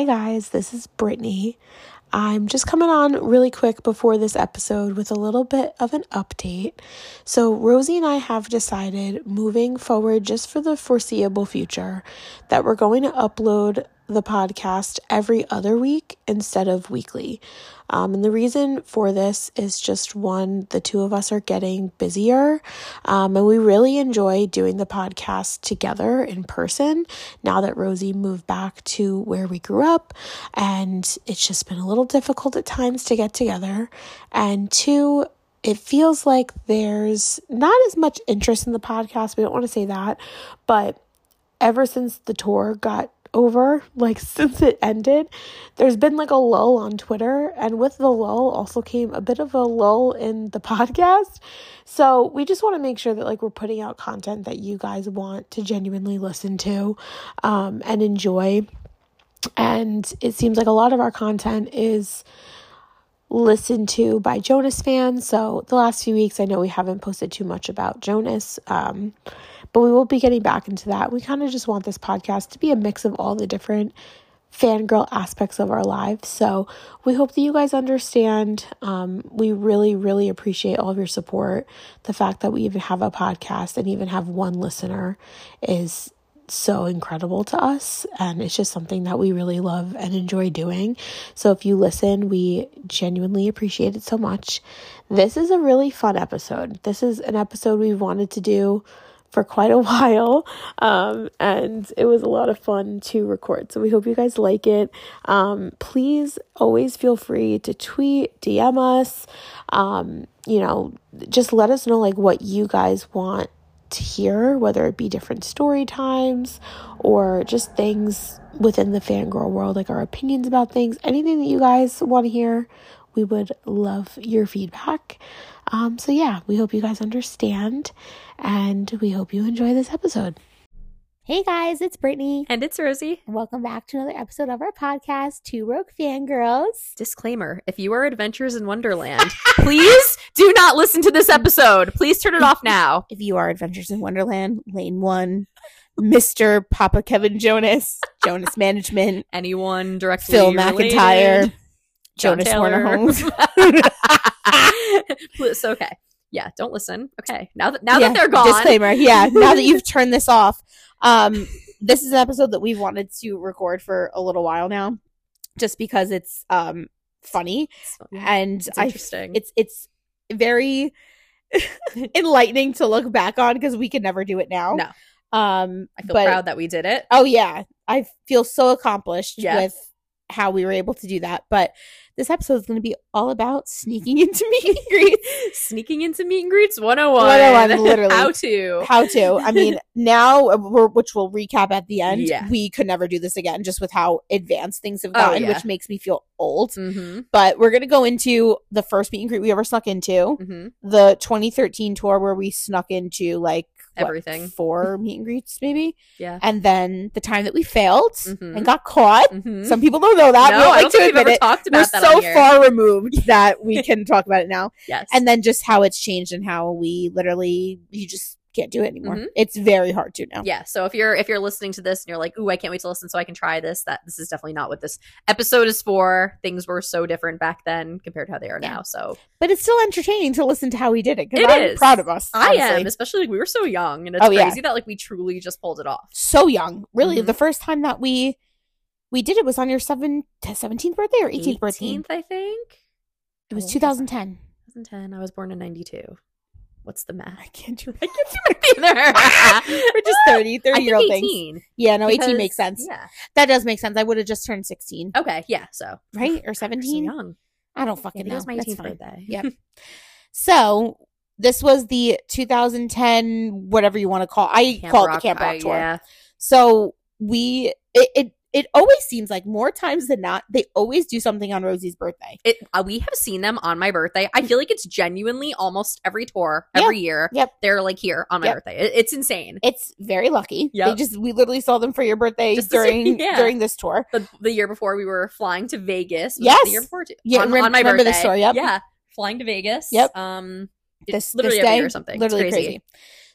Hi, guys, this is Brittany. I'm just coming on really quick before this episode with a little bit of an update. So, Rosie and I have decided moving forward, just for the foreseeable future, that we're going to upload the podcast every other week instead of weekly. Um, and the reason for this is just one, the two of us are getting busier, um, and we really enjoy doing the podcast together in person now that Rosie moved back to where we grew up. And it's just been a little difficult at times to get together. And two, it feels like there's not as much interest in the podcast. We don't want to say that, but ever since the tour got over, like since it ended, there's been like a lull on Twitter. And with the lull also came a bit of a lull in the podcast. So we just want to make sure that like we're putting out content that you guys want to genuinely listen to um, and enjoy. And it seems like a lot of our content is listened to by Jonas fans. So the last few weeks, I know we haven't posted too much about Jonas. Um, but we will be getting back into that. We kind of just want this podcast to be a mix of all the different fangirl aspects of our lives. So we hope that you guys understand. Um, we really, really appreciate all of your support. The fact that we even have a podcast and even have one listener is so incredible to us and it's just something that we really love and enjoy doing. So if you listen, we genuinely appreciate it so much. This is a really fun episode. This is an episode we've wanted to do for quite a while. Um, and it was a lot of fun to record. So we hope you guys like it. Um, please always feel free to tweet, DM us. Um, you know, just let us know like what you guys want to hear, whether it be different story times or just things within the fangirl world, like our opinions about things, anything that you guys want to hear. We would love your feedback. Um, so, yeah, we hope you guys understand and we hope you enjoy this episode. Hey guys, it's Brittany. And it's Rosie. And welcome back to another episode of our podcast, Two Rogue Fangirls. Disclaimer If you are Adventures in Wonderland, please do not listen to this episode. Please turn it off now. If you are Adventures in Wonderland, Lane 1, Mr. Papa Kevin Jonas, Jonas Management, anyone directly Phil related, McIntyre, John Jonas Taylor. Warner Holmes. so okay. Yeah, don't listen. Okay. Now that now Yeah, that they're gone. Disclaimer. Yeah. Now that you've turned this off, um, this is an episode that we've wanted to record for a little while now, just because it's um funny and it's I interesting. it's it's very enlightening to look back on because we could never do it now. No. Um, I feel but- proud that we did it. Oh yeah, I feel so accomplished Yeah. with how we were able to do that. But this episode is going to be all about sneaking into meet and greets. Sneaking into meet and greets 101. 101, literally. How to. how to. I mean, now uh, we're, which we'll recap at the end. Yeah. We could never do this again, just with how advanced things have Oh, gotten, yeah. which makes me feel old. Mm-hmm. But we're gonna go into the first meet and greet we ever snuck into, Mm-hmm. the 2013 tour where we snuck into like what, Everything. four meet and greets maybe, Yeah. and then the time that we failed Mhm. and got caught. Mhm. Some people don't know that. no, we don't I like don't to admit it. talked We're about that so far removed that we can talk about it now. Yes. And then just how it's changed and how we literally you just can't do it anymore. Mhm. It's very hard to now. yeah so if you're if you're listening to this and you're like ooh i can't wait to listen so i can try this that this is definitely not what this episode is for things were so different back then compared to how they are Yeah. now so But it's still entertaining to listen to how we did it because I'm is. proud of us. i am especially like we were so young and it's Oh, yeah. crazy that like we truly just pulled it off so young. Really, Mhm. the first time that we we did it was on your seven, 17th birthday or 18th, birthday. 18th i think It was Oh, 2010. 2010 i was born in 92 what's the math I can't do i can't do math either We're just 30, 30 I year old think things. 18 Yeah, no, 18 makes sense. yeah That does make sense. I would have just turned 16, okay yeah so right? Or We're so 17? young I don't yeah, fucking it know. was my That's 18th fine. birthday Yep. So this was the 2010, whatever you want to call. I Camp call it the Camp Rock I- tour. yeah So we it, it it always seems like more times than not they always do something on Rosie's birthday. it uh, we have seen them on my birthday. I feel like it's genuinely almost every tour, every year. Yep. They're like here on my Yep. birthday. It- it's insane. It's very lucky. They just we literally saw them for your birthday Just during yeah. during this tour. The, the year before we were flying to Vegas. Yes. The year before too. Yeah, on, rem- on my remember birthday. this story, yep. Yeah. Flying to Vegas. Yep. Um This literally this day, year or something. Literally crazy. crazy.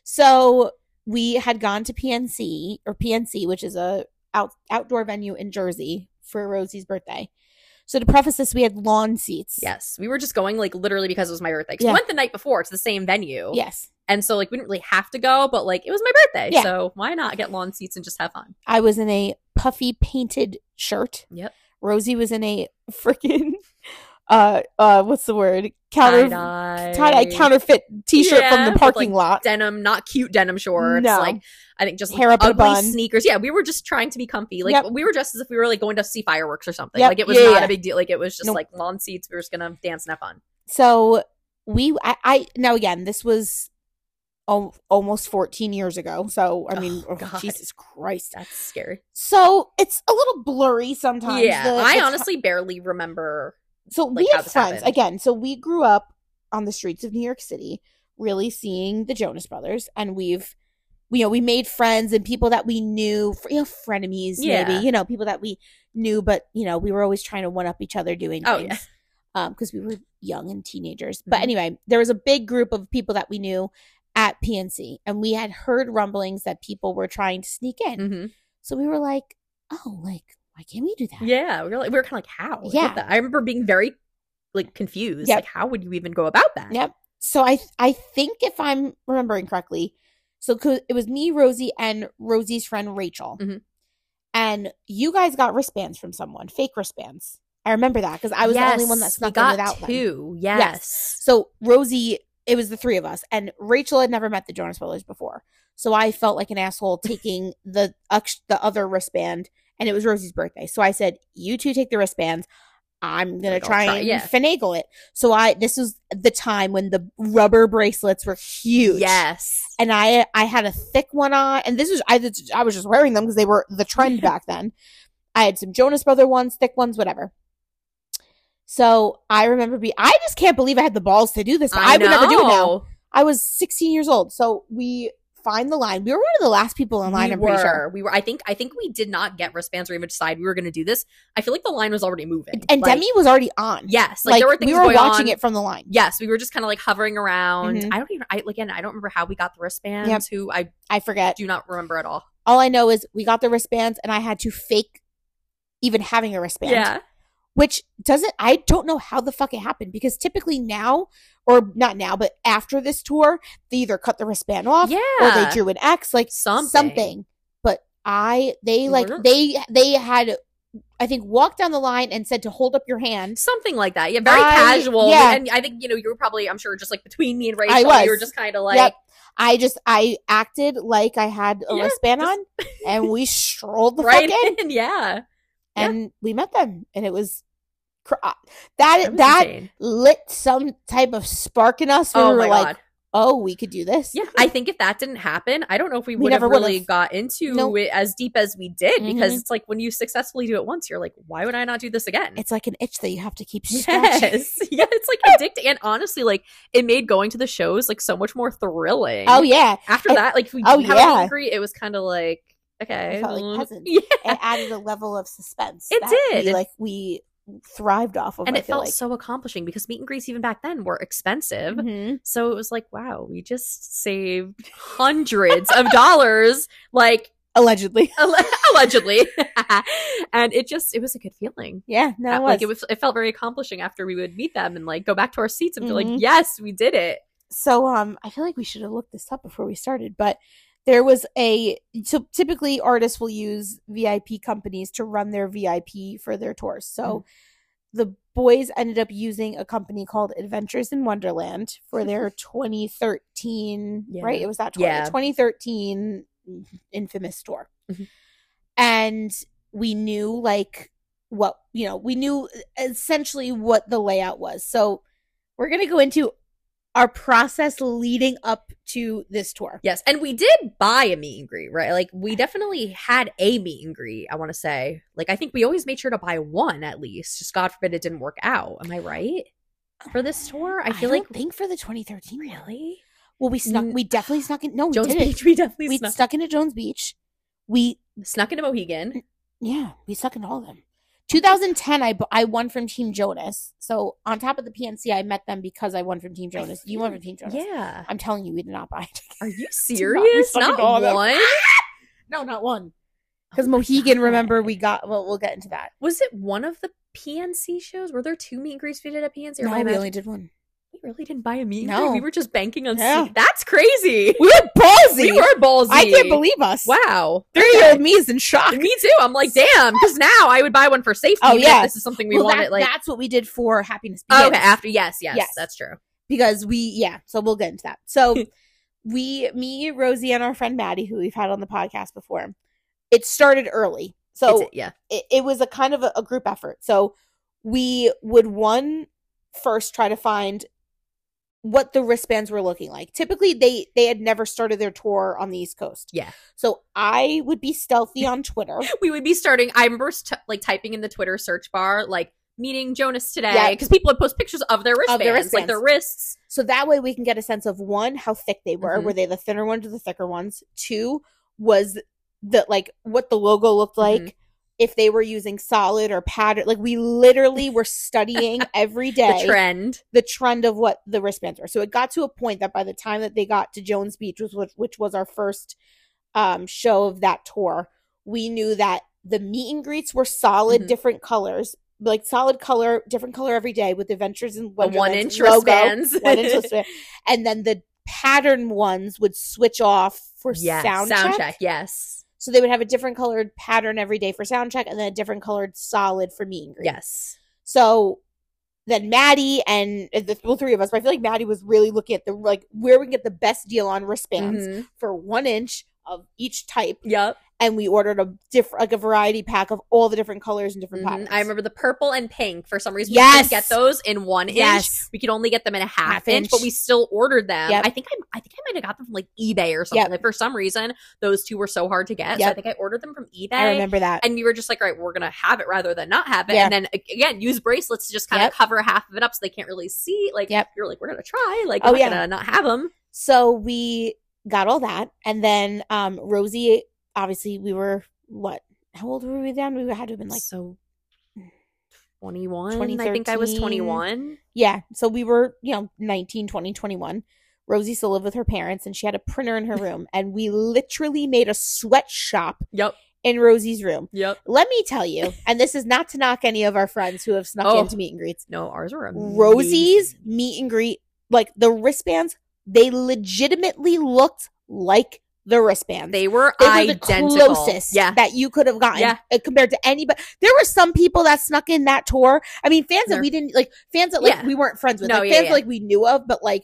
So we had gone to PNC or PNC, which is a out, outdoor venue in Jersey for Rosie's birthday. So to preface this, we had lawn seats. Yes, we were just going like literally because it was my birthday. Yeah. We went the night before to the same venue. Yes. and so like we didn't really have to go, but like it was my birthday, Yeah. so why not get lawn seats and just have fun? I was in a puffy painted shirt. Yep. Rosie was in a freaking uh uh what's the word? Counter Tie-dye. counterfeit t-shirt Yeah, from the parking like, lot. denim, not cute denim shorts. No. Like I think just like, Hair up ugly sneakers. Yeah, we were just trying to be comfy. Like Yep. we were dressed as if we were like going to see fireworks or something. Yep. Like it was Yeah, not yeah. a big deal. Like it was just Nope. like lawn seats. We were just gonna dance and have fun. So we I, I now again this was al- almost 14 years ago. So I mean, Oh, oh, Jesus Christ. That's scary. So it's a little blurry sometimes. yeah, the- I honestly barely remember. So like, we had friends happened. again. So we grew up on the streets of New York City, really seeing the Jonas Brothers, and we've, you know, we made friends and people that we knew, you know, frenemies, Yeah. maybe, you know, people that we knew, but you know, we were always trying to one up each other doing Oh, things. yeah. Um, because we were young and teenagers. But Mhm. anyway, there was a big group of people that we knew at PNC, and we had heard rumblings that people were trying to sneak in. hmm So we were like, oh, like, why can't we do that? Yeah, we were like we were kind of like how? Yeah. I remember being very like confused. Yep. Like how would you even go about that? Yep. So I I think if I'm remembering correctly, so it was me, Rosie, and Rosie's friend Rachel, Mhm. and you guys got wristbands from someone, fake wristbands. I remember that because I was the only one that Yes, snuck in without them. two. Yes. So Rosie, it was the three of us, and Rachel had never met the Jonas Brothers before, so I felt like an asshole taking the the other wristband, and it was Rosie's birthday. So I said, "You two take the wristbands. I'm gonna Like, try, try, and yeah. finagle it." So I this was the time when the rubber bracelets were huge. Yes. and I I had a thick one on, and this was I I was just wearing them because they were the trend back then. I had some Jonas Brother ones, thick ones, whatever. So I remember be I just can't believe I had the balls to do this. But I, would never do it now. I was 16 years old, so we find the line. We were one of the last people in line. we I'm were. pretty sure. We were. I think. I think we did not get wristbands or even decide we were going to do this. I feel like the line was already moving. And Like, Demi was already on. Yes, like, like, there were things we were going watching on. it from the line. Yes, we were just kind of like hovering around. Mhm. I don't even. I again. I don't remember how we got the wristbands. Yep. Who I I forget. do not remember at all. All I know is we got the wristbands, and I had to fake even having a wristband. Yeah. which doesn't I don't know how the fuck it happened because typically now or not now but after this tour they either cut the wristband off Yeah. or they drew an X like Something. something. But I they like weren't- they they had I think walked down the line and said to hold up your hand. Something like that. Yeah. Very I- casual. yeah. And I think you know you were probably. I'm sure just like between me and Rachel, I was. you were just kind of like. yep. I just I acted like I had a Yeah, wristband just- on and we strolled the Right in in, yeah. yeah. and we met them and it was that That that insane. lit some type of spark in us. We Oh were my like, god. oh, we could do this. Yeah, I think if that didn't happen, I don't know if we We would have really would've. got into Nope. it as deep as we did because Mhm. it's like when you successfully do it once, you're like, why would I not do this again? It's like an itch that you have to keep scratching. yes, yeah, it's like addicting, and honestly, like it made going to the shows like so much more thrilling. Oh yeah, after And- that, like if we oh, didn't have yeah. and greet, it was kind of like okay, I felt like yeah, it added a level of suspense. It that did. We, like we thrived off of. and I it felt like. so accomplishing because meet and greets even back then were expensive. Mhm. So it was like, wow, we just saved hundreds of dollars, like allegedly. allegedly. and it just, it was a good feeling. Yeah, no, it was. like it was, it felt very accomplishing after we would meet them and like go back to our seats and feel Mhm. like, yes, we did it. so um i feel like we should have looked this up before we started but there was a so typically artists will use vip companies to run their vip for their tours so Mm. the boys ended up using a company called adventures in wonderland for their 2013 Yeah. right it was that tour Yeah. 2013 infamous tour Mhm. and we knew like what you know we knew essentially what the layout was so we're gonna go into our process leading up to this tour. Yes. And we did buy a meet and greet, right? Like we definitely had a meet and greet, I want to say. Like I think we always made sure to buy one at least. Just God forbid it didn't work out. Am I right? For this tour? I feel don't like think for the 2013 really? Well, we snuck. We definitely snuck in. No, we Jones didn't. Beach, we definitely We snuck, stuck into Jones Beach. We snuck into Mohegan. yeah, we snuck into all of them. 2010, I I won from Team Jonas. So on top of the PNC, I met them because I won from Team Jonas. You won from Team Jonas. Yeah. I'm telling you, we did not buy. It. Are you serious? Not into all of them. one? no, not one. because Oh Mohegan. God. Remember, we got. Well, we'll get into that. Was it one of the PNC shows? Were there two meet and greets we did at PNC? Or No, we imagining- only did one. We really didn't buy a and No. We were just banking on Yeah. That's crazy. We were ballsy. We were ballsy. I can't believe us. Wow. Thirty-year-old me is in shock. Me too. I'm like, damn, because now I would buy one for safety. Oh, yeah. this is something we well, wanted. that- like, that's what we did for Happiness oh, Begins. okay, after yes, yes, Yes. that's true. because we yeah so we'll get into that so we me rosie and our friend maddie who we've had on the podcast before it started early so It's- yeah, it, it was a kind of a, a group effort so we would one first try to find what the wristbands were looking like typically they they had never started their tour on the east coast Yeah. so i would be stealthy on twitter we would be starting. I remember st- like typing in the Twitter search bar like meeting Jonas today Yeah. because people would post pictures of their wristbands, their like their wrists. So that way we can get a sense of one, how thick they were. Mhm. Were they the thinner ones or the thicker ones? Two, was the like what the logo looked like. Mhm. If they were using solid or pattern, like we literally were studying every day The trend. the trend of what the wristbands were. So it got to a point that by the time that they got to Jones Beach, which was which was our first um, show of that tour, we knew that the meet and greets were solid, Mhm. different colors, like solid color, different color every day with Adventures in Wonderland one inch logo, wristbands. one inch wristband, and then the pattern ones would switch off for Yes, sound, check. Yes. So they would have a different colored pattern every day for sound check, and then a different colored solid for meet and greet. Yes. So then Maddie and uh, the well, three of us, but I feel like Maddie was really looking at the like where we can get the best deal on wristbands Mhm. for one inch of each type, Yep. and we ordered a different like a variety pack of all the different colors and different Mhm. patterns. I remember the purple and pink. For some reason, we Yes. couldn't get those in one inch. We could only get them in a half, Half inch, inch. but we still ordered them. Yep. I think I, I think I might have got them from like eBay or something. Yep. Like for some reason, those two were so hard to get. So I think I ordered them from eBay. I remember that. And we were just like, all right, we're gonna have it rather than not have it. Yeah. And then again, use bracelets to just kind of Yep. cover half of it up so they can't really see. Like Yep. you're like, we're gonna try. Like Oh, we're yeah. gonna not have them. so we got all that, and then um Rosie, obviously, we were what? How old were we then? We had to have been like so 21. I think I was 21. Yeah. So we were, you know, 19, 20, 21. Rosie still lived with her parents and she had a printer in her room. And we literally made a sweatshop Yep. in Rosie's room. Yep. Let me tell you, and this is not to knock any of our friends who have snuck Oh. into meet and greets. No, ours were amazing. Rosie's meet and greet, like the wristbands, they legitimately looked like the wristbands. They were They were identical. the closest Yeah. that you could have gotten Yeah. uh, compared to anybody. There were some people that snuck in that tour. I mean, fans that we didn't like, fans that like Yeah. we weren't friends with, No, like, yeah, fans like we knew of, but like,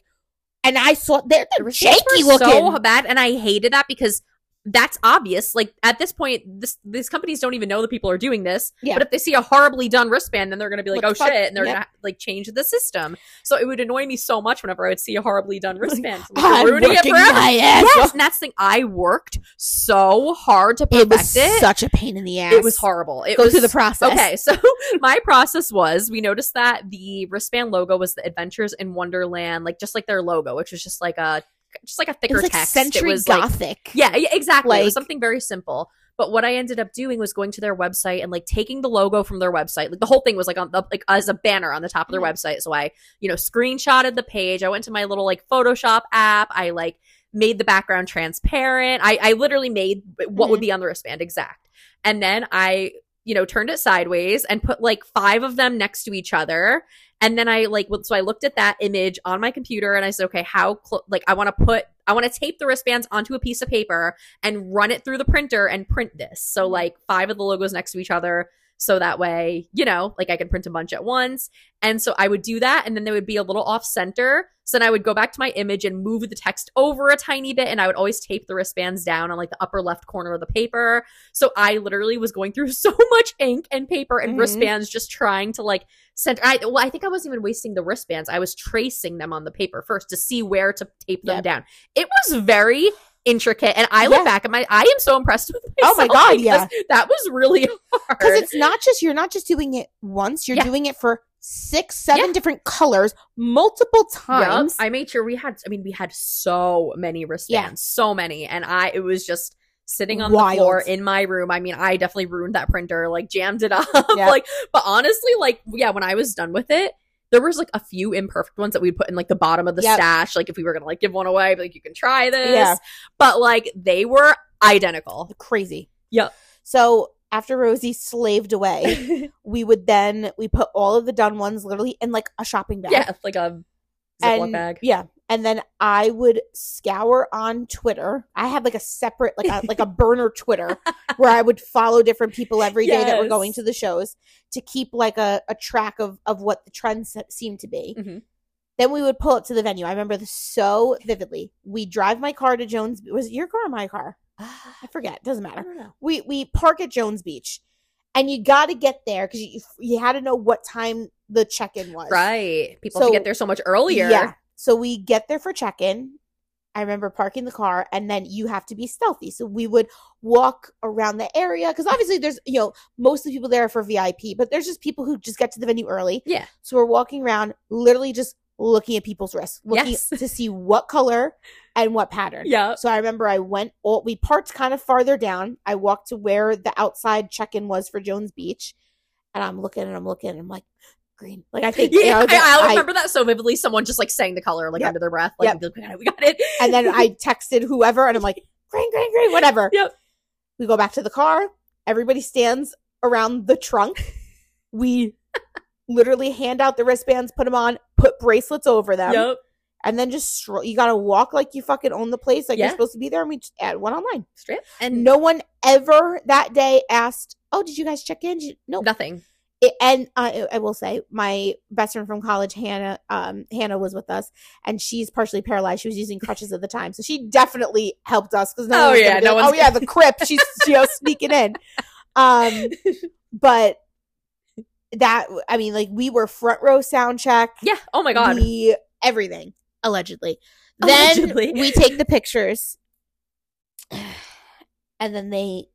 and I saw they're, The they're janky were looking. so bad, and I hated that because that's obvious. Like at this point, this these companies don't even know that people are doing this. Yeah. But if they see a horribly done wristband, then they're going to be like, What "Oh fuck?" shit!" and they're Yep. going to like change the system. So it would annoy me so much whenever I would see a horribly done wristband. Like, I'm ruining it forever. my ass Yes, off. and that's the thing. I worked so hard to It perfect was it. such a pain in the ass. It was horrible. It Go was through the process. Okay, so my process was we noticed that the wristband logo was the Adventures in Wonderland, like just like their logo, which was just like a just like a It thicker was like text. century it was like gothic. yeah, yeah, exactly. it was something very simple. But what I ended up doing was going to their website and like taking the logo from their website. Like the whole thing was like on the like as a banner on the top of their Mhm. website. So I, you know, screenshotted the page. I went to my little like Photoshop app. I like made the background transparent. I I literally made what would be on the wristband exact. And then I, you know, turned it sideways and put like five of them next to each other. And then I like, so I looked at that image on my computer and I said, okay, how, clo- like, I want to put, I want to tape the wristbands onto a piece of paper and run it through the printer and print this. So, mm-hmm. like, five of the logos next to each other. So that way, you know, like I can print a bunch at once. And so I would do that. And then they would be a little off center. So then I would go back to my image and move the text over a tiny bit. And I would always tape the wristbands down on like the upper left corner of the paper. So I literally was going through so much ink and paper and Mhm. wristbands just trying to like center. I, well, I think I wasn't even wasting the wristbands. I was tracing them on the paper first to see where to tape them Yep. down. It was very intricate. And I look Yeah. back at my, I am so impressed with Oh my God, yeah. That was really hard. Because it's not just you're not just doing it once, you're Yeah. doing it for six, seven Yeah. different colors multiple times. I made sure we had. I mean, we had so many wristbands, so many, and I it was just sitting on Wild. the floor in my room. I mean, I definitely ruined that printer, like jammed it up, Yeah. like. But honestly, like, yeah, when I was done with it. There was like a few imperfect ones that we'd put in like the bottom of the Yep. stash, like if we were gonna like give one away, like you can try this. Yeah. But like they were identical. Crazy. Yep. So after Rosie slaved away, we would then we put all of the done ones literally in like a shopping bag. yeah, like a Ziploc bag. Yeah. And then I would scour on Twitter. I had like a separate, like a like a burner Twitter where I would follow different people every day that were going to the shows to keep like a, a track of of what the trends seemed to be. Mhm. Then we would pull up to the venue. I remember this so vividly. We drive my car to Jones. Was it your car or my car? I forget. Doesn't matter. We we park at Jones Beach, and you got to get there because you you had to know what time the check in was. Right. People So- to get there so much earlier. Yeah. So we get there for check in. I remember parking the car, and then you have to be stealthy. So we would walk around the area because obviously there's, you know, most of the people there are for VIP, but there's just people who just get to the venue early. Yeah. So we're walking around, literally just looking at people's wrists, looking Yes. to see what color and what pattern. Yeah. So I remember I went, all, we parked kind of farther down. I walked to where the outside check in was for Jones Beach, and I'm looking and I'm looking, and I'm like, green. Like I think, you Yeah, know, that I, I I- remember that so vividly. Someone just like saying the color like Yep. under their breath, like, Yep. we got it, we got it. and then I texted whoever, and I'm like, green, green, green, whatever. Yep. We go back to the car. Everybody stands around the trunk. We literally hand out the wristbands, put them on, put bracelets over them, Yep. and then just stroll. You got to walk like you fucking own the place, like Yeah. you're supposed to be there. And we just add one online. Straight. And No one ever that day asked, "Oh, did you guys check in?" You- Nope. nothing. It, and I, I will say, my best friend from college, Hannah, um, Hannah was with us, and she's partially paralyzed. She was using crutches at the time, so she definitely helped us because no Oh, yeah, no like, oh yeah, the crip, she's you know sneaking in. Um, but that I mean, like we were front row sound check. Yeah. Oh my god. we everything allegedly. Then Allegedly. we take the pictures, and then they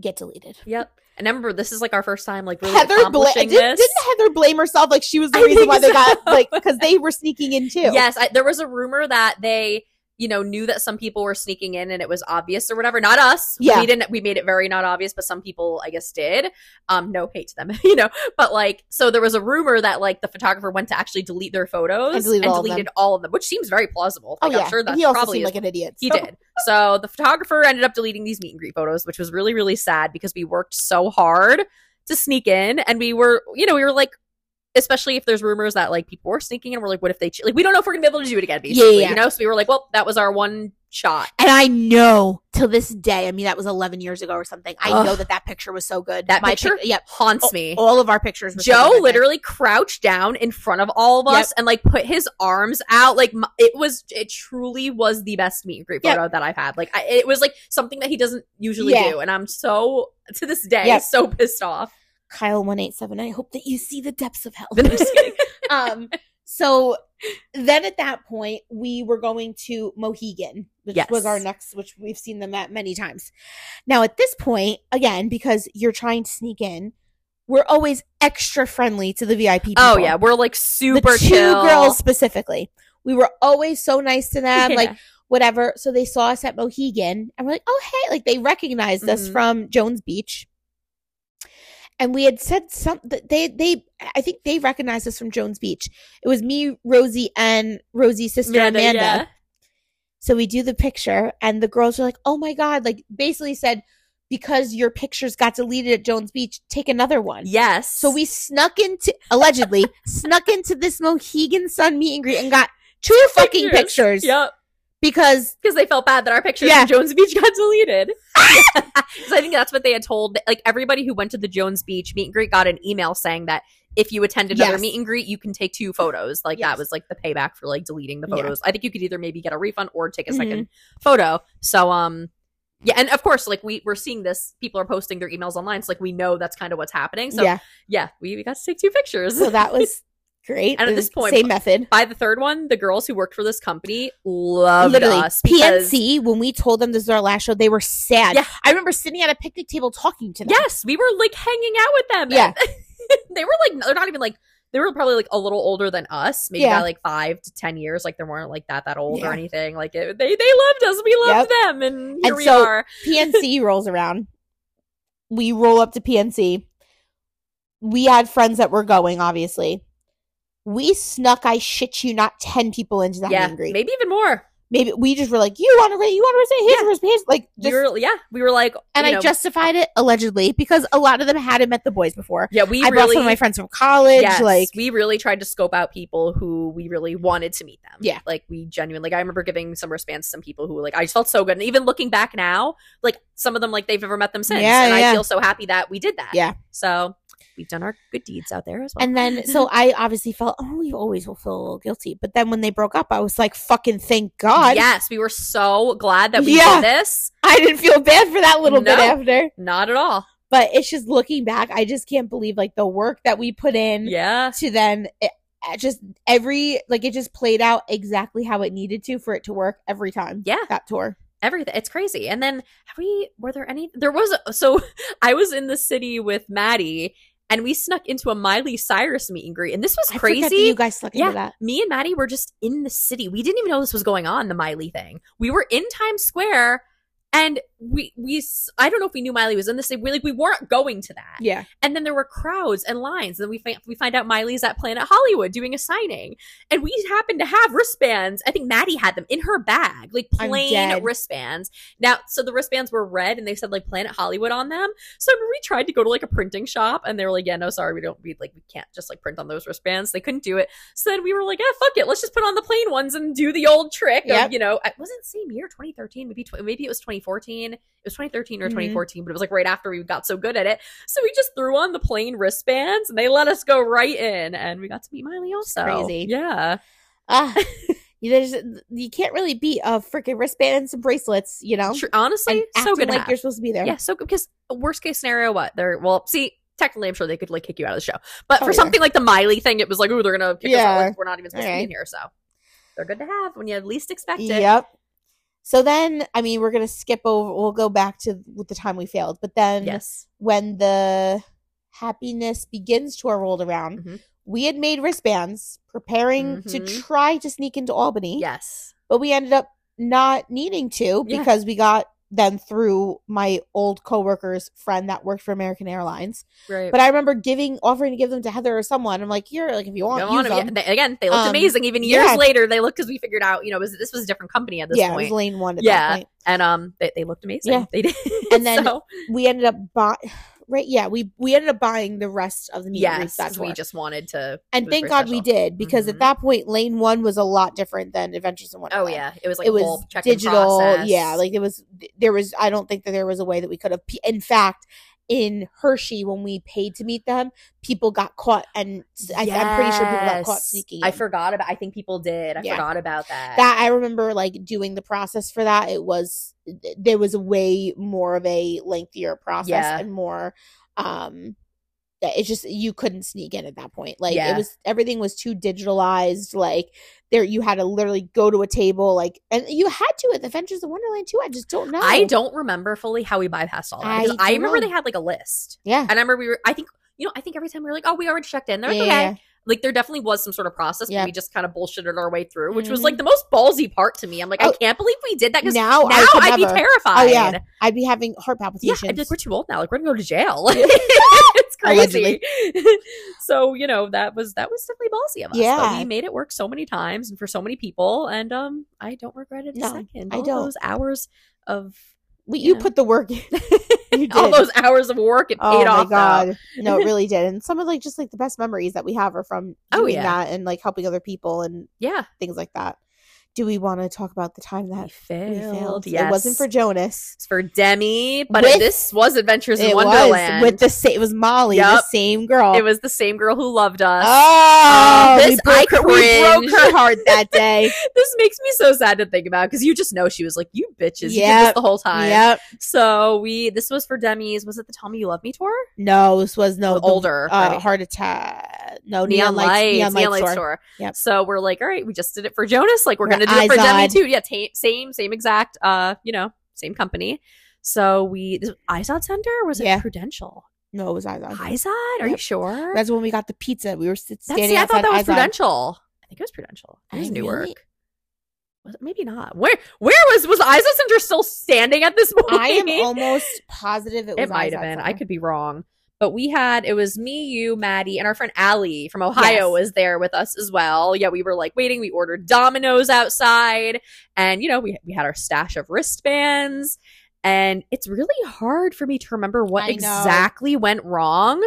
get deleted. Yep. And remember this is like our first time like really Heather bla- did, didn't Heather blame herself like she was the I reason why they got like because they were sneaking in too. Yes, I, there was a rumor that they, you know, knew that some people were sneaking in and it was obvious or whatever. Not us. Yeah. we didn't. We made it very not obvious, but some people, I guess, did. Um, no hate to them, you know. But like, so there was a rumor that like the photographer went to actually delete their photos And deleted all of deleted them. all of them, which seems very plausible. Oh yeah. I'm sure that's he also probably seemed is like an idiot. he did. So the photographer ended up deleting these meet and greet photos, which was really, really sad because we worked so hard to sneak in and we were, you know, we were like, especially if there's rumors that like people were sneaking and we're like, what if they, like, we don't know if we're gonna be able to do it again, Yeah, basically, yeah. you know? So we were like, well, that was our one shot. And I know till this day. I mean, that was 11 years ago or something. I Ugh. know that that picture was so good. That My picture? pic- yep. Haunts me. All of our pictures. Were so Joe good literally crouched down in front of all of Yep. us and like put his arms out. Like it was, it truly was the best meet and greet Yep. photo that I've had. Like I, it was like something that he doesn't usually Yeah. do, and I'm so to this day Yep. so pissed off. Kyle one eight seven. I hope that you see the depths of hell. I'm just kidding. um. So then at that point, we were going to Mohegan, which Yes. was our next, which we've seen them at many times. Now at this point, again, because you're trying to sneak in, we're always extra friendly to the VIP. People. Oh yeah, we're like super the two chill. girls specifically. We were always so nice to them, Yeah. like whatever. So they saw us at Mohegan, and we're like, "Oh hey!" Like they recognized us Mhm. from Jones Beach, and we had said something. That they they I think they recognized us from Jones Beach. It was me, Rosie, and Rosie's sister Amanda, Amanda. yeah. So we do the picture, and the girls are like, "Oh my god!" Like basically said, because your pictures got deleted at Jones Beach, take another one. Yes. So we snuck into allegedly snuck into this Mohegan Sun meet and greet and got two fucking pictures Yep. Because Because they felt bad that our pictures Yeah. from Jones Beach got deleted. Because I think that's what they had told. Like everybody who went to the Jones Beach meet and greet got an email saying that if you attend another Yes. meet and greet, you can take two photos. Like Yes. that was like the payback for like deleting the Yeah. photos. I think you could either maybe get a refund or take a Mhm. 2nd photo. So um yeah, and of course, like we we're seeing this, people are posting their emails online, so like we know that's kind of what's happening. So yeah, yeah, we, we got to take two pictures. so that was great. And at this point- same method. By the third one, the girls who worked for this company loved Literally, us because PNC. When we told them this is our last show, they were sad. Yeah. I remember sitting at a picnic table talking to them. Yes, we were like hanging out with them. Yeah. they were like they're not even like they were probably like a little older than us, maybe Yeah. by like five to ten years. Like they weren't like that that old Yeah. or anything. Like it, they they loved us, we loved them, and here And we so- are. PNC rolls around. We roll up to PNC. We had friends that were going, obviously. We snuck, I shit you not, 10 people into that Yeah, and greet. maybe even more. maybe we just were like, you want to you want to? Here's Yeah. a wristband. Here's like we just, were, yeah, we were like, and I know, justified it allegedly because a lot of them hadn't met the boys before. yeah, we I brought really some of my friends from college. Yes, Like we really tried to scope out people who we really wanted to meet them. Yeah. like we genuinely. Like I remember giving some wristbands to some people who like I just felt so good, and even looking back now, like some of them like they've never met them since, Yeah, and yeah. I feel so happy that we did that. Yeah. so we've done our good deeds out there as well. And then, so I obviously felt, oh, you always will feel a little guilty. But then when they broke up, I was like, fucking thank God. yes, we were so glad that we Yeah. did this. I didn't feel bad for that little bit after. Not at all. But it's just looking back, I just can't believe like the work that we put in Yeah, to then it, it just every, like it just played out exactly how it needed to for it to work every time. Yeah. That tour. everything. It's crazy. And then have we? Were there any? There was. So I was in the city with Maddie. And we snuck into a Miley Cyrus meet and greet, and this was I that crazy. you guys stuck Yeah. into that. me and Maddie were just in the city. We didn't even know this was going on, the Miley thing. We were in Times Square and we we I don't know if we knew Miley was in the city. We like we weren't going to that. Yeah. And then there were crowds and lines. And then we find we find out Miley's at Planet Hollywood doing a signing. And we happened to have wristbands. I think Maddie had them in her bag, like plain wristbands. Now, so the wristbands were red and they said like Planet Hollywood on them. So we tried to go to like a printing shop and they were like, yeah, no, sorry, we don't we like we can't just like print on those wristbands. They couldn't do it. So then we were like, yeah, fuck it, let's just put on the plain ones and do the old trick. Yep. Of, you know, it wasn't same year, 2013, maybe tw- maybe it was 2014. It was 2013 or Mhm. 2014, but it was like right after we got so good at it. So we just threw on the plain wristbands and they let us go right in, and we got to meet Miley also. crazy. yeah. Ah. you, there's, you can't really beat a freaking wristband and some bracelets, you know? Tr- honestly, so good. like have. you're supposed to be there. Yeah, so good because worst case scenario, what they're well, see. Technically, I'm sure they could like kick you out of the show, but Oh, for yeah. something like the Miley thing, it was like, oh, they're gonna kick us out. Yeah. Like, we're not even supposed to be in here, so they're good to have when you least expect it. Yep. So then, I mean, we're gonna skip over. We'll go back to with the time we failed, but then Yes. when the happiness begins tour rolled around, Mhm. we had made wristbands, preparing to Mhm. try to sneak into Albany. Yes. but we ended up not needing to Yeah. because we got them through my old coworker's friend that worked for American Airlines. Right. But I remember giving, offering to give them to Heather or someone. I'm like, here, like if you want, use yeah, them. they- again, they looked Um, amazing. Even years yeah. later, they looked because we figured out, you know, was, this was a different company at this yeah, point. was lane one at Yeah. that point. and um they, they looked amazing Yeah. they did And then so, we ended up buy right yeah we we ended up buying the rest of the greets yes that we just wanted to and thank god we did because Mhm. at that point lane one was a lot different than adventures in oh wonderland. yeah it was like it a was digital yeah like it was there was i don't think that there was a way that we could have in fact in hershey when we paid to meet them people got caught and I, i'm pretty sure people got caught sneaking. I forgot about i think people did. I Yeah. forgot about that. That i remember like doing the process for that. It was there was a way more of a lengthier process Yeah. and more um it's just you couldn't sneak in at that point like Yeah. it was everything was too digitalized like there you had to literally go to a table like and you had to at the adventures of wonderland too i just don't know i don't remember fully how we bypassed all that I I, remember know. they had like a list yeah and i remember we were i think you know i think every time we were like oh we already checked in they're like, Yeah. okay like there definitely was some sort of process Yeah. but we just kind of bullshitted our way through which was Mhm. like the most ballsy part to me i'm like i Oh. can't believe we did that because now, now I I'd be terrified oh yeah i'd be having heart Yeah, palpitations I'd be like, we're too old now. Like, we're gonna go to jail. It's crazy. So you know that was that was definitely ballsy of us. Yeah. but we made it work so many times and for so many people, and um, I don't regret it a No, second. I don't. those hours of we, you Yeah. put the work in. All those hours of work, it Oh paid my off. though. god! No, it really did. And some of like just like the best memories that we have are from Oh, doing yeah. that and like helping other people and Yeah, things like that. Do we want to talk about the time we that failed. we failed? Yes, It wasn't for Jonas. It's for Demi, but With- this was Adventures in it Wonderland. was with the same. It was Molly, the same girl. it was the same girl who loved us. Oh, Oh, we, this- broke I her, we broke her heart that day. this makes me so sad to think about because you just know she was like, "You bitches, you did this the whole time." yep. So we this was for Demi's. Was it the Tell Me You Love Me tour? No, this was no the, older, uh, right? heart attack. No Neon, Lights, Neon, Neon Lights Lights. Yep. So we're like, all right, we just did it for Jonas. Like we're We're gonna do it for Demi too. Yeah, ta- same, same exact. Uh, you know, same company. So we this, Izod Center or was it Yeah. Prudential? No, it was Izod. Izod? Are you sure? That's when we got the pizza. We were sit- That's standing see, I thought that was Izod. Prudential. I think it was Prudential. It was Newark. really- Was it? Maybe not. Where where was was Izod Center still standing at this point? I am almost positive it was. it might have been. I could be wrong. But we had it was me, you, Maddie, and our friend Allie from Ohio Yes. was there with us as well. Yeah, we were like waiting. We ordered Domino's outside, and you know we we had our stash of wristbands. And it's really hard for me to remember what exactly went wrong.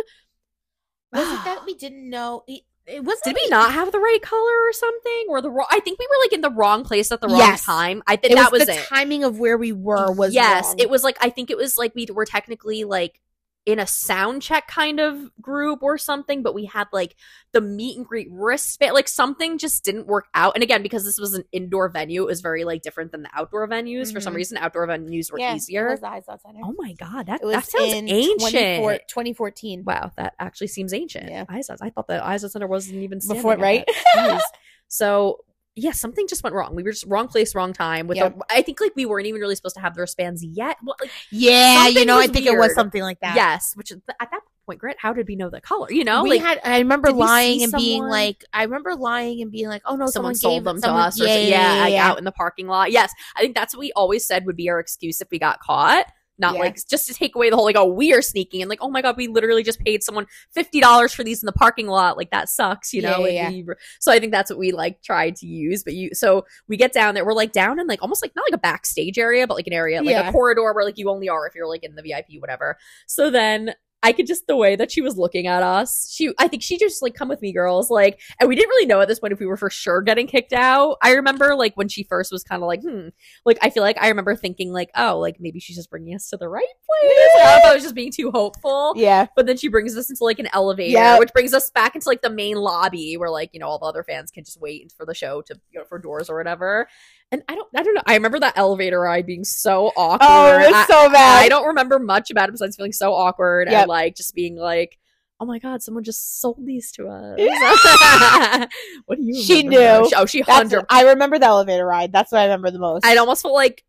Was it that we didn't know? It, it wasn't. Did we not have the right color or something? Or the wrong? I think we were like in the wrong place at the wrong Yes. time. I think that was, was the it. timing of where we were was yes, wrong. it was like I think it was like we were technically like in a sound check kind of group or something, but we had like the meet and greet wristband, like something just didn't work out. And again, because this was an indoor venue, it was very like different than the outdoor venues. For some Mhm. reason, outdoor venues were yeah, easier. was the Izod Center. Oh my god, that that sounds ancient. 24 2014. Wow, that actually seems ancient. Yeah. I thought the Izod Center wasn't even Before, right? so yeah, something just went wrong. We were just wrong place, wrong time. With Yep. I think like we weren't even really supposed to have the wristbands yet. Well, like, Yeah, you know, I think it was something like that. yes, which at that point, Grant, how did we know the color? You know, we like had. I remember did we see lying and being like, I remember lying and being like, oh no, someone, someone, sold gave them someone, to us. Yeah, yeah, yeah, yeah, yeah. out in the parking lot. Yes, I think that's what we always said would be our excuse if we got caught. Not Yeah. like just to take away the whole like oh we are sneaking and like oh my god we literally just paid someone fifty dollars for these in the parking lot. Like that sucks you know? Yeah, yeah, so I think that's what we like tried to use but you so we get down there. We're like down in like almost like not like a backstage area but like an area like a corridor where like you only are if you're like in the VIP whatever. So then I could just the way that she was looking at us. She, I think she just like come with me, girls. Like, and we didn't really know at this point if we were for sure getting kicked out. I remember like when she first was kind of like, hmm. Like I feel like I remember thinking like, oh, like maybe she's just bringing us to the right place. Like, I thought I was just being too hopeful. Yeah. But then she brings us into like an elevator, Yeah. which brings us back into like the main lobby where like you know all the other fans can just wait for the show to you know for doors or whatever. And I don't, I don't know. I remember that elevator ride being so awkward. Oh, it was I- so bad. I don't remember much about it besides feeling so awkward Yep. and like just being like, oh my god, someone just sold these to us. what do you? She knew. Oh, she hundred. I remember the elevator ride. That's what I remember the most. I almost felt like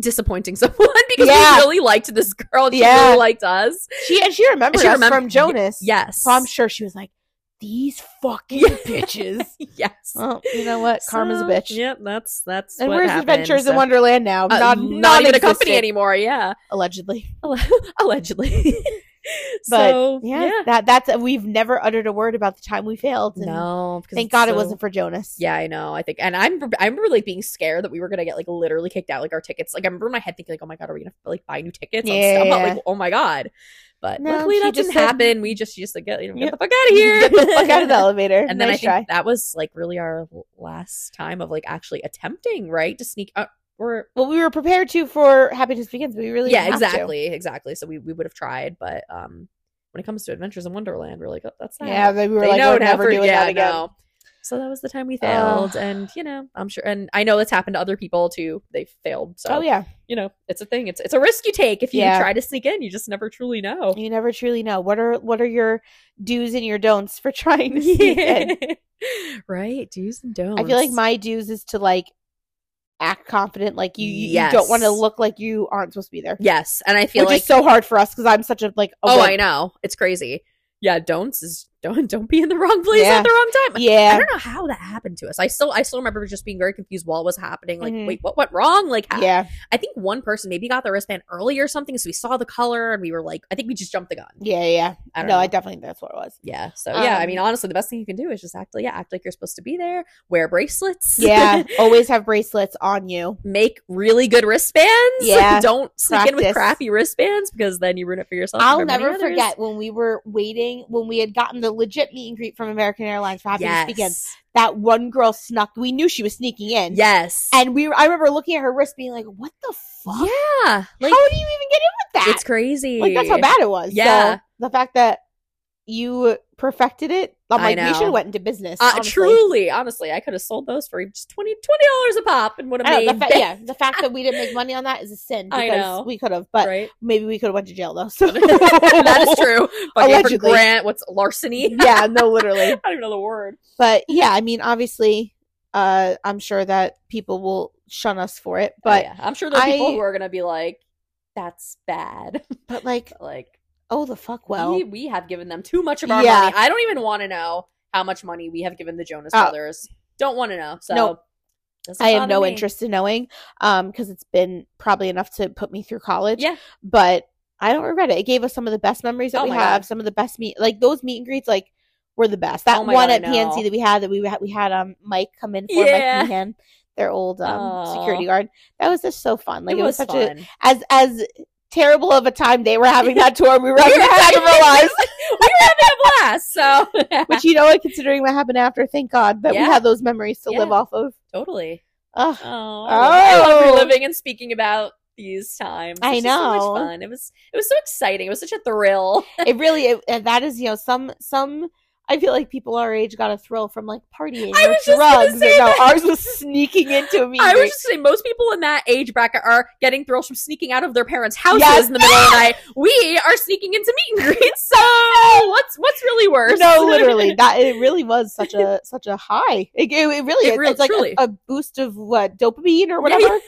disappointing someone because Yeah. we really liked this girl. And she Yeah. really liked us. She and she remembered She us remember- from Jonas. Yes. So I'm sure she was like, these fucking Yeah. bitches. yes. Well, you know what? Karma's a bitch. Yep, that's that's. And where's happened, Adventures in Wonderland now? Uh, not, not, even a company anymore. Yeah, Allegedly. allegedly. But so yeah, that that's we've never uttered a word about the time we failed. and no. because Thank God it wasn't for Jonas. Yeah, I know. I think, and I'm, I remember like being scared that we were gonna get like literally kicked out, like our tickets. Like I remember in my head thinking, like, oh my god, are we gonna like buy new tickets? I'm Yeah, I'm not yeah. like, oh my god. But No, luckily that just didn't said- happen. We just used to get, you know, get Yep. the fuck out of here. Get the fuck out of the elevator. and then nice I think try. that was like really our last time of like actually attempting, right, to sneak. Uh, or Well, we were prepared to for Happiness Begins, but we really yeah, exactly, exactly. So we we would have tried, but um, when it comes to Adventures in Wonderland, we're like, oh, that's that. Yeah, we were they like, we're never never- doing yeah, that again. no. So that was the time we failed, and you know, I'm sure, and I know that's happened to other people too. They failed, so Oh yeah, you know, it's a thing. It's it's a risk you take if you Yeah. try to sneak in. You just never truly know. you never truly know what are what are your do's and your don'ts for trying to sneak in. right? Do's and don'ts. I feel like my do's is to like act confident, like you you, Yes. you don't want to look like you aren't supposed to be there, yes, and I feel which like so hard for us because I'm such a like. a oh, wimp. I know it's crazy. Yeah, don'ts is don't don't be in the wrong place Yeah. at the wrong time. Yeah. I don't know how that happened to us. I still I still remember just being very confused while it was happening. Like, Mhm. wait, what went wrong? Like, how, yeah, I think one person maybe got the wristband early or something, so we saw the color and we were like, I think we just jumped the gun. yeah, yeah. I don't no, know. I definitely think that's what it was. yeah. So yeah, I Um, mean, honestly, the best thing you can do is just act like yeah, act like you're supposed to be there. Wear bracelets. Yeah, always have bracelets on you. Make really good wristbands. Yeah. Don't sneak in with crappy wristbands because then you ruin it for yourself. I'll never forget when we were waiting when we had gotten the legit meet and greet from American Airlines for Happiness Yes. Begins. That one girl snuck. We knew she was sneaking in. Yes. And we I remember looking at her wrist being like, what the fuck? yeah. Like How do you even get in with that? it's crazy. Like that's how bad it was. Yeah. So the fact that you perfected it, I'm like, we should have went into business. Uh, honestly. truly, honestly, I could have sold those for just 20 dollars a pop and would have know, made the fa- yeah, the fact that we didn't make money on that is a sin I know. we could have, but right. maybe we could have went to jail though. So that is true. But yeah, for Allegedly. Grant, what's larceny? yeah, no, literally. I don't even know the word. But yeah, I mean, obviously, uh, I'm sure that people will shun us for it, but Oh, yeah. I'm sure there are people I- who are gonna be like, "That's bad." but like, But, like, oh the fuck, well, we, we have given them too much of our Yeah. money. I don't even want to know how much money we have given the Jonas Oh. Brothers. Don't want to know. So Nope. I have no me. interest in knowing, um, because it's been probably enough to put me through college. Yeah. but I don't regret it. It gave us some of the best memories that Oh we have. God. Some of the best meet, like those meet and greets, like were the best. That Oh one God, at PNC that we had that we had, we had um Mike come in for Yeah. Mike Meehan, their old um security guard. That was just so fun. Like it, was, such a as as terrible of a time they were having that tour. We were having were that time of our lives. we were having a blast. So Which you know what, considering what happened after, thank God that we Yeah. had those memories to live off of. totally. Ugh. Oh, I love, Oh. reliving and speaking about these times. I just so know. much fun. It was it was so exciting. It was such a thrill. it really it, and that is you know some some I feel like people our age got a thrill from like partying I or drugs. no, ours was sneaking into meet. I was just saying, most people in that age bracket are getting thrills from sneaking out of their parents' houses Yes. in the middle of the night. We are sneaking into meet and greets. So what's what's really worse? no, literally, that it really was such a such a high. It, it, it really It is. it's like a, a boost of what dopamine or Yeah, whatever.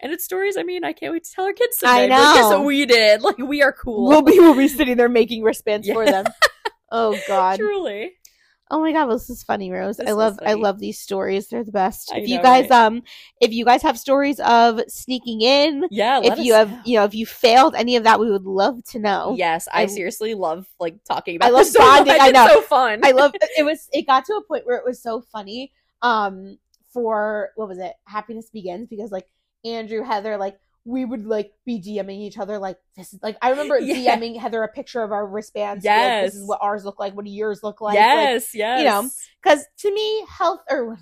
and it's stories. I mean, I can't wait to tell our kids. I Someday. Like, guess know. what we did? Like we are cool. We'll be we'll be sitting there making wristbands Yeah. for them. Oh God. Truly. Oh my god, well, this is funny, Rose. This I love I love these stories. They're the best. I if you know, guys right? um if you guys have stories of sneaking in, Yeah. if you have know. you know, if you failed any of that, we would love to know. Yes, I, I- seriously love like talking about. I love this so bonding, much. I know. It's so fun. I love it was it got to a point where it was so funny. Um for what was it? Happiness begins because like Andrew, Heather, like we would like be DMing each other like this is like I remember Yeah. DMing Heather a picture of our wristbands. be like, this is what ours look like. What do yours look like? Like, yes. You know, Because to me, health or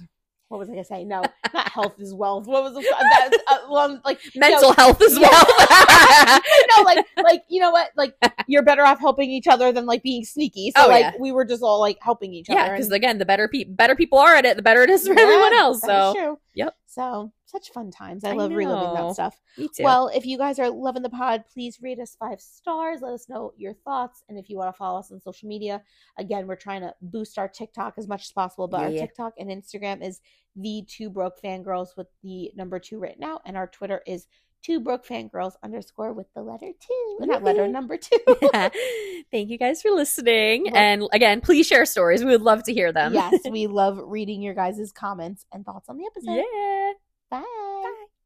what was I gonna say? No, not health is wealth. What was the that, uh, um, like mental know, health as yeah. well. no, like like you know what? Like you're better off helping each other than like being sneaky. So Oh, like yeah. we were just all like helping each other. yeah, because again, the better pe- better people are at it, the better it is for Yeah, everyone else. is So true. Yep. So such fun times. I, I love reliving that stuff. me too. Well, if you guys are loving the pod, please rate us five stars. Let us know your thoughts. And if you want to follow us on social media, again, we're trying to boost our TikTok as much as possible. But our Yeah. TikTok and Instagram is the two broke fangirls with the number two written out. And our Twitter is two broke fangirls underscore with the letter two. Not letter number two. Thank you guys for listening. Well- and again, please share stories. We would love to hear them. yes, we love reading your guys' comments and thoughts on the episode. yeah. Bye. Bye.